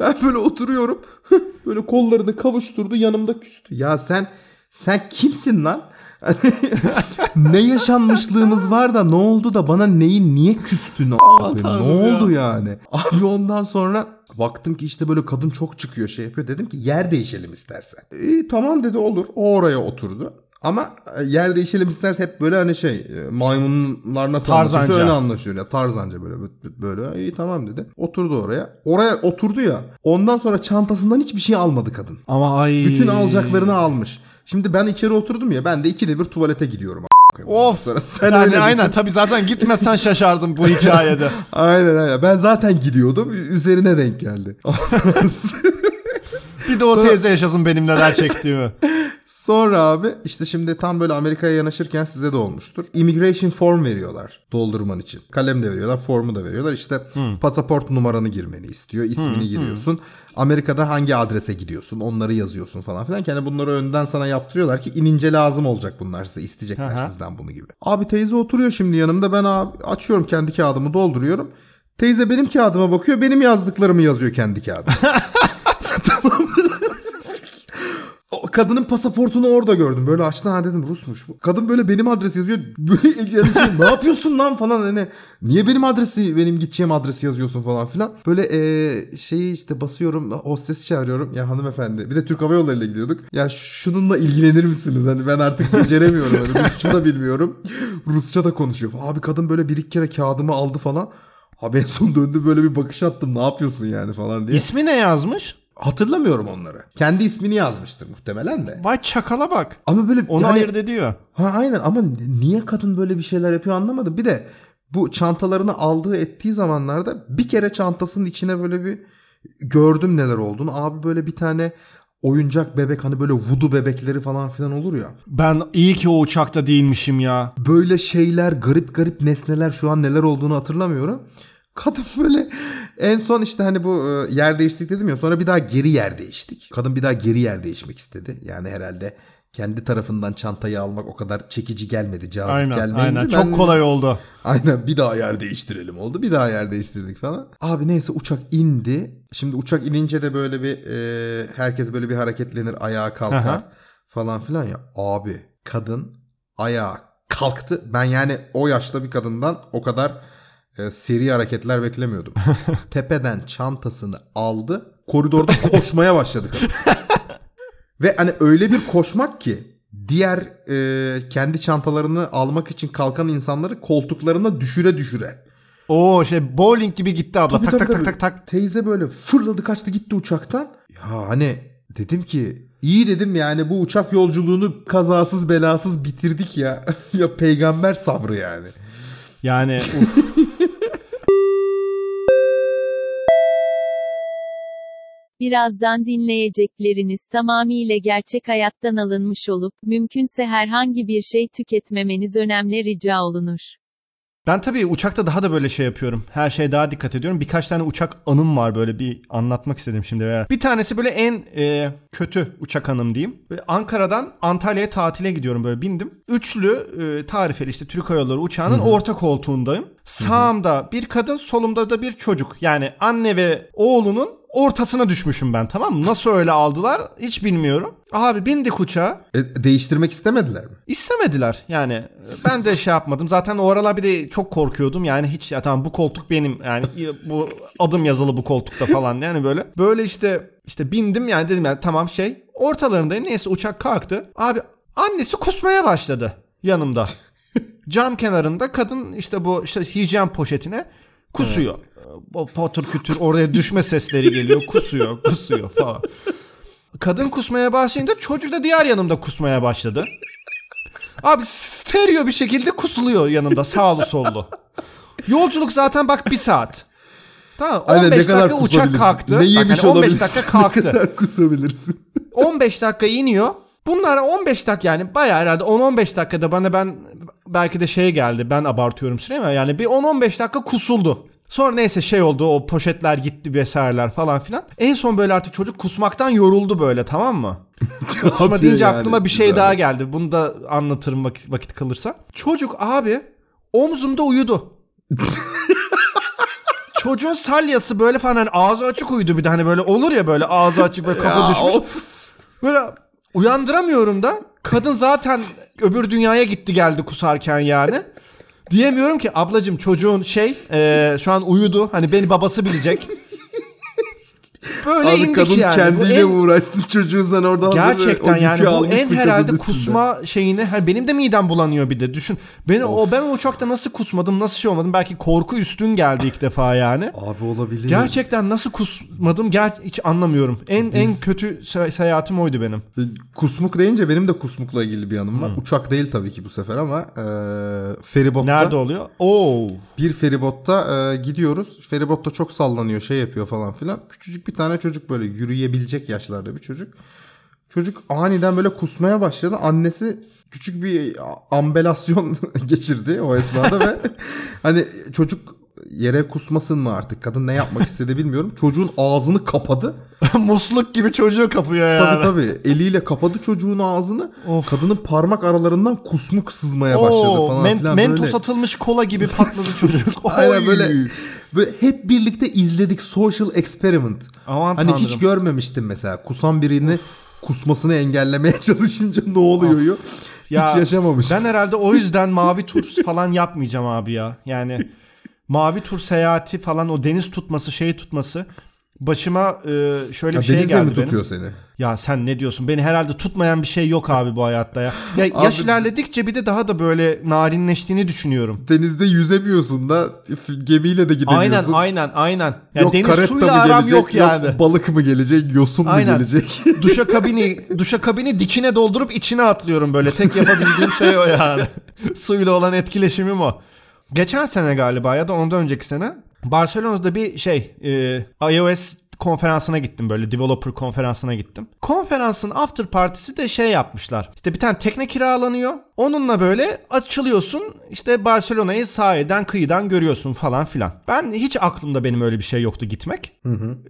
Ben böyle oturuyorum böyle kollarını kavuşturdu yanımda küstü. Ya sen sen kimsin lan? ne yaşanmışlığımız var da ne oldu da bana neyi niye küstün abi? ne Tanrım ya. oldu yani? Abi ondan sonra baktım ki işte böyle kadın çok çıkıyor şey yapıyor. Dedim ki yer değişelim istersen. İyi tamam dedi olur. O oraya oturdu. Ama e, yer değişelim isterse hep böyle hani şey e, maymunlar nasıl Tarzanca. anlaşıyor öyle anlaşıyor ya tarzanca böyle böyle iyi tamam dedi. Oturdu oraya. Oraya oturdu ya. Ondan sonra çantasından hiçbir şey almadı kadın. Ama ay. Bütün alacaklarını almış. Şimdi ben içeri oturdum ya ben de ikide bir tuvalete gidiyorum. Of. Sonra sen yani öyle aynen misin? tabii zaten gitmesen şaşardım bu hikayede. Aynen aynen. Ben zaten gidiyordum. Üzerine denk geldi. Bir de o teyze yaşasın benim neler çektiğimi. Sonra abi işte şimdi tam böyle Amerika'ya yanaşırken size de olmuştur. Immigration form veriyorlar doldurman için. Kalem de veriyorlar, formu da veriyorlar. İşte pasaport numaranı girmeni istiyor, ismini giriyorsun. Amerika'da hangi adrese gidiyorsun, onları yazıyorsun falan filan. Yani bunları önden sana yaptırıyorlar ki inince lazım olacak bunlar size. isteyecekler Aha. sizden bunu gibi. Abi teyze oturuyor şimdi yanımda. Ben abi açıyorum kendi kağıdımı dolduruyorum. Teyze benim kağıdıma bakıyor, benim yazdıklarımı yazıyor kendi kağıdıma. O kadının pasaportunu orada gördüm. Böyle açtı ha dedim Rusmuş bu. Kadın böyle benim adresi yazıyor. Böyle şey, ne yapıyorsun lan falan hani. Niye benim adresi benim gideceğim adresi yazıyorsun falan filan. Böyle e, şeyi işte basıyorum hostesi çağırıyorum. Ya hanımefendi bir de Türk Hava Yolları ile gidiyorduk. Ya şununla ilgilenir misiniz? Hani ben artık beceremiyorum. Hani Rusça da bilmiyorum. Rusça da konuşuyor. Abi kadın böyle bir iki kere kağıdımı aldı falan. Abi en son döndü böyle bir bakış attım. Ne yapıyorsun yani falan diye. İsmi ne yazmış? Hatırlamıyorum onları. Kendi ismini yazmıştır muhtemelen de. Vay çakala bak. Ama böyle Onu yani- ayırt ediyor. Ha aynen ama niye kadın böyle bir şeyler yapıyor anlamadım. Bir de bu çantalarını aldığı ettiği zamanlarda bir kere çantasının içine böyle bir gördüm neler olduğunu. Abi böyle bir tane oyuncak bebek hani böyle vudu bebekleri falan filan olur ya. Ben iyi ki o uçakta değilmişim ya. Böyle şeyler garip garip nesneler şu an neler olduğunu hatırlamıyorum. Kadın böyle en son işte hani bu e, yer değiştik dedim ya sonra bir daha geri yer değiştik. Kadın bir daha geri yer değişmek istedi. Yani herhalde kendi tarafından çantayı almak o kadar çekici gelmedi, cazip Aynen gelmeyince. aynen. ben- Çok kolay oldu. Aynen bir daha yer değiştirelim oldu. Bir daha yer değiştirdik falan. Abi neyse uçak indi. Şimdi uçak inince de böyle bir e, herkes böyle bir hareketlenir ayağa kalkar Aha. falan filan ya. Abi kadın ayağa kalktı. Ben yani o yaşta bir kadından o kadar e, seri hareketler beklemiyordum. Tepeden çantasını aldı. Koridorda koşmaya başladı kadın. Ve hani öyle bir koşmak ki diğer e, kendi çantalarını almak için kalkan insanları koltuklarına düşüre düşüre. Oo şey bowling gibi gitti abla. Tabii, tak tabii, tak tak tabii. tak tak. Teyze böyle fırladı kaçtı gitti uçaktan. Ya hani dedim ki iyi dedim yani bu uçak yolculuğunu kazasız belasız bitirdik ya. ya peygamber sabrı yani. Yani uf. Birazdan dinleyecekleriniz tamamıyla gerçek hayattan alınmış olup, mümkünse herhangi bir şey tüketmemeniz önemli rica olunur. Ben tabii uçakta daha da böyle şey yapıyorum. Her şeye daha dikkat ediyorum. Birkaç tane uçak anım var böyle bir anlatmak istedim şimdi. Bir tanesi böyle en e, kötü uçak anım diyeyim. Böyle Ankara'dan Antalya'ya tatile gidiyorum böyle bindim. Üçlü e, tarifeli işte Türk Hava Yolları uçağının orta koltuğundayım. Sağımda bir kadın, solumda da bir çocuk. Yani anne ve oğlunun ortasına düşmüşüm ben tamam mı? Nasıl öyle aldılar hiç bilmiyorum. Abi bindik uçağa. E, değiştirmek istemediler mi? İstemediler yani ben de şey yapmadım zaten o aralar bir de çok korkuyordum yani hiç ya tamam bu koltuk benim yani bu adım yazılı bu koltukta falan yani böyle böyle işte işte bindim yani dedim yani tamam şey ortalarındayım neyse uçak kalktı abi annesi kusmaya başladı yanımda cam kenarında kadın işte bu işte hijyen poşetine kusuyor. O patır kütür oraya düşme sesleri geliyor kusuyor kusuyor falan. Kadın kusmaya başlayınca çocuk da diğer yanımda kusmaya başladı. Abi stereo bir şekilde kusuluyor yanımda sağlı sollu. Yolculuk zaten bak bir saat. Tamam 15 Aynen, dakika uçak kalktı. Ne Bak yemiş hani 15 olabilirsin? dakika kalktı. Ne kadar kusabilirsin? 15 dakika iniyor. Bunlar 15 dakika yani bayağı herhalde 10-15 dakikada bana ben belki de şey geldi ben abartıyorum süreyi ama yani bir 10-15 dakika kusuldu. Sonra neyse şey oldu o poşetler gitti vesaireler falan filan. En son böyle artık çocuk kusmaktan yoruldu böyle tamam mı? Kusma deyince yani? aklıma bir şey Güzel. daha geldi. Bunu da anlatırım vakit, vakit kalırsa. Çocuk abi omzumda uyudu. Çocuğun salyası böyle falan hani ağzı açık uyudu bir de hani böyle olur ya böyle ağzı açık böyle kafa Ya, düşmüş. of. Böyle uyandıramıyorum da. Kadın zaten öbür dünyaya gitti geldi kusarken yani. Diyemiyorum ki ablacım çocuğun şey e, şu an uyudu. Hani beni babası bilecek. Böyle Abi indik kadın yani. Kendiyle en- uğraşsın çocuğun sen orada Gerçekten yani bu en herhalde kadın üstünde. kusma şeyini hani benim de midem bulanıyor bir de düşün. Beni o ben o uçakta nasıl kusmadım nasıl şey olmadım belki korku üstün geldi ilk defa yani. Abi olabilir. Gerçekten nasıl kusmadım ger hiç anlamıyorum. En en kötü se- seyahatim oydu benim. E, Kusmuk deyince benim de kusmukla ilgili bir anım var. Uçak değil tabii ki bu sefer ama e, feribotta. Nerede oluyor? Oo. Bir feribotta e, gidiyoruz. Feribotta çok sallanıyor şey yapıyor falan filan. Küçücük bir tane çocuk böyle yürüyebilecek yaşlarda bir çocuk. Çocuk aniden böyle kusmaya başladı. Annesi küçük bir ambelasyon geçirdi o esnada ve hani çocuk yere kusmasın mı artık kadın ne yapmak istedi bilmiyorum. Çocuğun ağzını kapadı. Musluk gibi çocuğu kapıyor yani. Tabii tabii eliyle kapadı çocuğun ağzını. Of. Kadının parmak aralarından kusmuk sızmaya başladı Oo, falan men- filan. mentos böyle. atılmış kola gibi patladı çocuk. Aynen böyle, böyle hep birlikte izledik social experiment. Aman hani tanrım. hiç görmemiştim mesela. Kusan birini kusmasını engellemeye çalışınca ne oluyor yo? Hiç yaşamamıştım. Ben herhalde o yüzden mavi tur falan yapmayacağım abi ya. Yani mavi tur seyahati falan o deniz tutması şeyi tutması başıma e, şöyle Ya bir şey geldi mi benim. tutuyor seni? Ya sen ne diyorsun? Beni herhalde tutmayan bir şey yok abi bu hayatta ya. Ya yaş ilerledikçe bir de daha da böyle narinleştiğini düşünüyorum. Denizde yüzemiyorsun da gemiyle de Aynen gidemiyorsun. aynen aynen. Yani yok deniz suyla mı aram gelecek, yok yani. balık mı gelecek, yosun mu Aynen. gelecek? duşa kabini duşa kabini dikine doldurup içine atlıyorum böyle. Tek yapabildiğim şey o yani. Suyla olan etkileşimim o. Geçen sene galiba ya da ondan önceki sene Barcelona'da bir şey e, iOS konferansına gittim böyle developer konferansına gittim. Konferansın after partisi de şey yapmışlar. İşte bir tane tekne kiralanıyor. Onunla böyle açılıyorsun. İşte Barcelona'yı sahilden kıyıdan görüyorsun falan filan. Ben hiç aklımda benim öyle bir şey yoktu gitmek.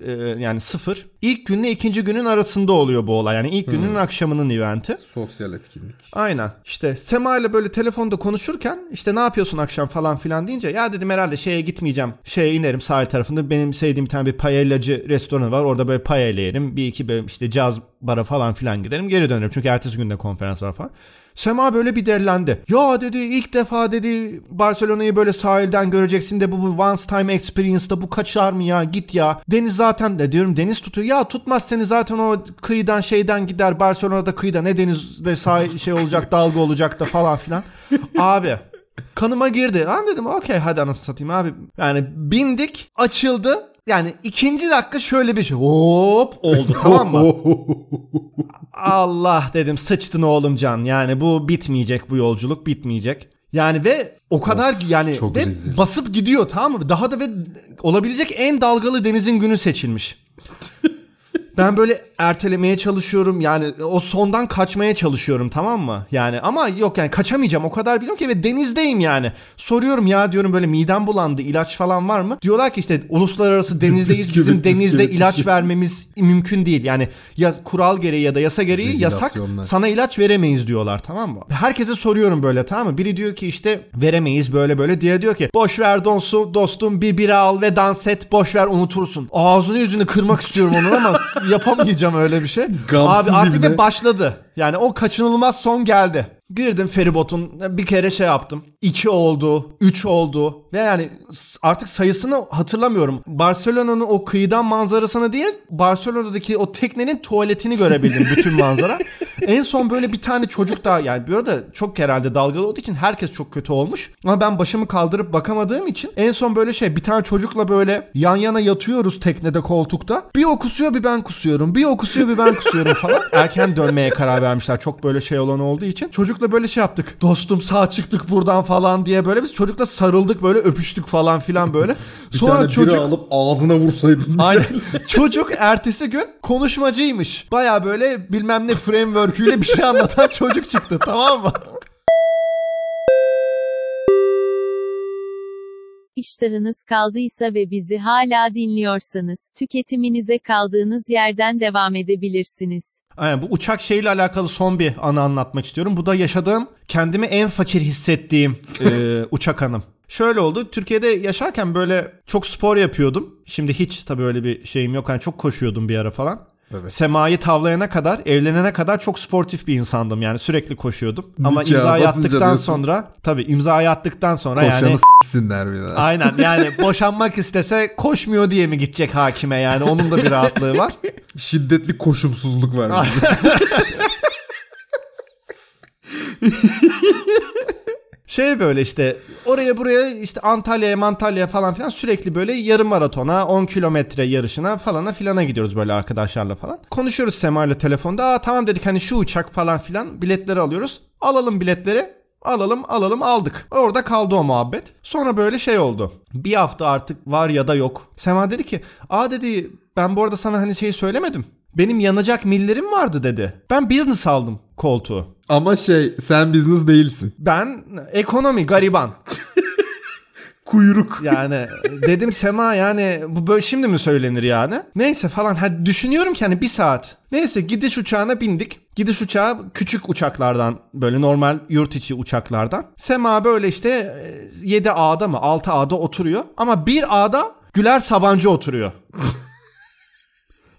Ee, yani sıfır. İlk günle ikinci günün arasında oluyor bu olay. Yani ilk günün akşamının eventi. Sosyal etkinlik. Aynen. İşte Sema ile böyle telefonda konuşurken işte ne yapıyorsun akşam falan filan deyince ya dedim herhalde şeye gitmeyeceğim. Şeye inerim sahil tarafında. Benim sevdiğim bir tane bir paellacı restoranı var. Orada böyle paella yerim. Bir iki böyle işte caz bara falan filan giderim. Geri dönerim. Çünkü ertesi günde konferans var falan. Sema böyle bir dellendi. Ya dedi ilk defa dedi Barcelona'yı böyle sahilden göreceksin de bu, bu once time experience'da bu kaçar mı ya git ya. Deniz zaten de diyorum deniz tutuyor. Ya tutmaz seni zaten o kıyıdan şeyden gider Barcelona'da kıyıda ne denizde sahil şey olacak dalga olacak da falan filan. Abi kanıma girdi. Lan dedim okey hadi anasını satayım abi. Yani bindik açıldı. Yani ikinci dakika şöyle bir şey hop oldu tamam mı? Allah dedim sıçtın oğlum can. Yani bu bitmeyecek bu yolculuk bitmeyecek. Yani ve o kadar yani çok ve rezil. basıp gidiyor tamam mı? Daha da ve olabilecek en dalgalı denizin günü seçilmiş. Ben böyle ertelemeye çalışıyorum. Yani o sondan kaçmaya çalışıyorum tamam mı? Yani ama yok yani kaçamayacağım. O kadar biliyorum ki ve denizdeyim yani. Soruyorum ya diyorum böyle midem bulandı. ilaç falan var mı? Diyorlar ki işte uluslararası denizdeyiz. Bizim denizde ilaç vermemiz mümkün değil. Yani ya kural gereği ya da yasa gereği yasak. Sana ilaç veremeyiz diyorlar tamam mı? Herkese soruyorum böyle tamam mı? Biri diyor ki işte veremeyiz böyle böyle. Diğeri diyor ki boş ver donsu dostum bir bira al ve dans et boş ver unutursun. Ağzını yüzünü kırmak istiyorum onun ama yapamayacağım öyle bir şey. Gamsız Abi artık da başladı. Yani o kaçınılmaz son geldi. Girdim feribotun bir kere şey yaptım. 2 oldu, 3 oldu ve yani artık sayısını hatırlamıyorum. Barcelona'nın o kıyıdan manzarasını değil, Barcelona'daki o teknenin tuvaletini görebildim bütün manzara. en son böyle bir tane çocuk daha yani bir arada çok herhalde dalgalı olduğu için herkes çok kötü olmuş. Ama ben başımı kaldırıp bakamadığım için en son böyle şey bir tane çocukla böyle yan yana yatıyoruz teknede koltukta. Bir o kusuyor bir ben kusuyorum. Bir o kusuyor bir ben kusuyorum falan. Erken dönmeye karar vermişler çok böyle şey olan olduğu için. Çocukla böyle şey yaptık. Dostum sağ çıktık buradan falan diye böyle biz çocukla sarıldık böyle öpüştük falan filan böyle. Bir Sonra tane çocuk bira alıp ağzına vursaydın. Aynen. Çocuk ertesi gün konuşmacıymış. Baya böyle bilmem ne framework'üyle bir şey anlatan çocuk çıktı tamam mı? İştahınız kaldıysa ve bizi hala dinliyorsanız, tüketiminize kaldığınız yerden devam edebilirsiniz. Aynen bu uçak şeyle alakalı son bir anı anlatmak istiyorum. Bu da yaşadığım kendimi en fakir hissettiğim e, uçak anım. Şöyle oldu. Türkiye'de yaşarken böyle çok spor yapıyordum. Şimdi hiç tabii öyle bir şeyim yok. Hani çok koşuyordum bir ara falan. Evet. Semayı tavlayana kadar, evlenene kadar çok sportif bir insandım. Yani sürekli koşuyordum. Ama Nikah imzayı basınca attıktan diyorsun. sonra tabii imzayı attıktan sonra yani Koşanı s**sinler bir daha. Aynen yani boşanmak istese koşmuyor diye mi gidecek hakime yani onun da bir rahatlığı var. Şiddetli koşumsuzluk var. Şey böyle işte oraya buraya işte Antalya'ya Mantalya'ya falan filan sürekli böyle yarım maratona 10 kilometre yarışına falana filana gidiyoruz böyle arkadaşlarla falan. Konuşuyoruz Sema ile telefonda. Aa tamam dedik hani şu uçak falan filan biletleri alıyoruz. Alalım biletleri. Alalım alalım aldık. Orada kaldı o muhabbet. Sonra böyle şey oldu. Bir hafta artık var ya da yok. Sema dedi ki aa dedi ben bu arada sana hani şeyi söylemedim. Benim yanacak millerim vardı dedi. Ben business aldım koltuğu. Ama şey sen business değilsin. Ben ekonomi gariban. Kuyruk. Yani dedim Sema yani bu böyle şimdi mi söylenir yani? Neyse falan hadi düşünüyorum ki hani bir saat. Neyse gidiş uçağına bindik. Gidiş uçağı küçük uçaklardan böyle normal yurt içi uçaklardan. Sema böyle işte 7 A'da mı 6 A'da oturuyor. Ama bir A'da Güler Sabancı oturuyor.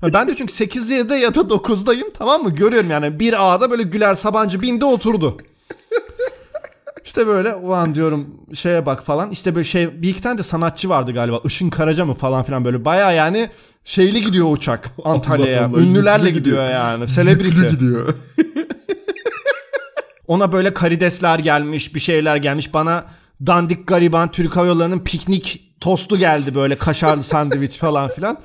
Ben de çünkü 8 7'de ya da 9'dayım tamam mı? Görüyorum yani bir A'da böyle Güler Sabancı bindi oturdu. İşte böyle o an diyorum şeye bak falan. İşte böyle şey bir iki tane de sanatçı vardı galiba. Işın Karaca mı falan filan böyle baya yani şeyli gidiyor uçak Antalya'ya. Allah, Ünlülerle gidiyor gidiyor. yani. Celebrity. Gidiyor. Ona böyle karidesler gelmiş, bir şeyler gelmiş. Bana dandik gariban Türk Hava Yolları'nın piknik tostu geldi böyle kaşarlı sandviç falan filan.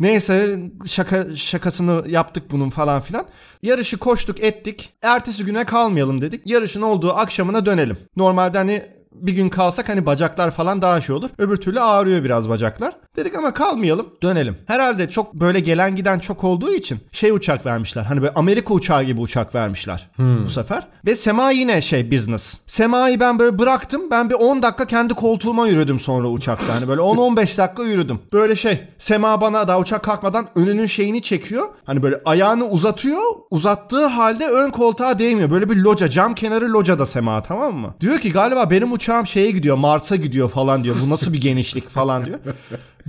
Neyse şaka şakasını yaptık bunun falan filan. Yarışı koştuk ettik. Ertesi güne kalmayalım dedik. Yarışın olduğu akşamına dönelim. Normalde hani bir gün kalsak hani bacaklar falan daha şey olur. Öbür türlü ağrıyor biraz bacaklar. Dedik ama kalmayalım dönelim. Herhalde çok böyle gelen giden çok olduğu için şey uçak vermişler. Hani böyle Amerika uçağı gibi uçak vermişler bu sefer. Ve Sema yine şey business. Sema'yı ben böyle bıraktım. Ben bir 10 dakika kendi koltuğuma yürüdüm sonra uçakta. Hani böyle 10-15 dakika yürüdüm. Böyle şey Sema bana daha uçak kalkmadan önünün şeyini çekiyor. Hani böyle ayağını uzatıyor. Uzattığı halde ön koltuğa değmiyor. Böyle bir loca cam kenarı locada Sema tamam mı? Diyor ki galiba benim uçağım şeye gidiyor Mars'a gidiyor falan diyor. Bu nasıl bir genişlik falan diyor.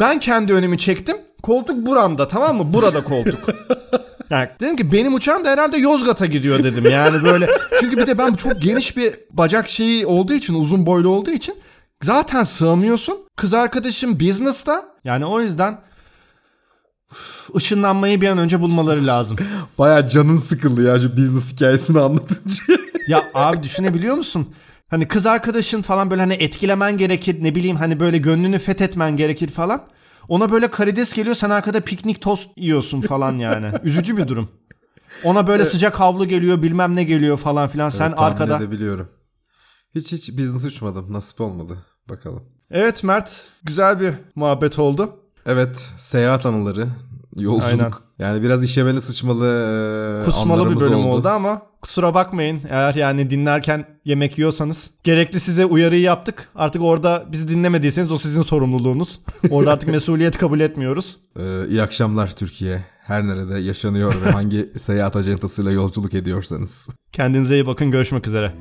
Ben kendi önümü çektim. Koltuk buramda tamam mı? Burada koltuk. Yani dedim ki benim uçağım da herhalde Yozgat'a gidiyor dedim. Yani böyle çünkü bir de ben çok geniş bir bacak şeyi olduğu için uzun boylu olduğu için zaten sığamıyorsun. Kız arkadaşım business'ta. Yani o yüzden ışınlanmayı bir an önce bulmaları lazım. Baya canın sıkıldı ya şu business hikayesini anlatınca. Ya abi düşünebiliyor musun? Hani kız arkadaşın falan böyle hani etkilemen gerekir ne bileyim hani böyle gönlünü fethetmen gerekir falan. Ona böyle karides geliyor sen arkada piknik tost yiyorsun falan yani. Üzücü bir durum. Ona böyle sıcak havlu geliyor bilmem ne geliyor falan filan sen Evet, tahmin arkada. edebiliyorum. Hiç hiç business uçmadım. Nasip olmadı. Bakalım. Evet Mert güzel bir muhabbet oldu. Evet seyahat anıları. Yolculuk. Aynen. Yani biraz işemeli sıçmalı e, Kusmalı bir bölüm oldu. ama kusura bakmayın eğer yani dinlerken yemek yiyorsanız. Gerekli size uyarıyı yaptık. Artık orada bizi dinlemediyseniz o sizin sorumluluğunuz. Orada artık mesuliyet kabul etmiyoruz. Ee, iyi akşamlar Türkiye. Her nerede yaşanıyor ve hangi seyahat ajantasıyla yolculuk ediyorsanız. Kendinize iyi bakın görüşmek üzere.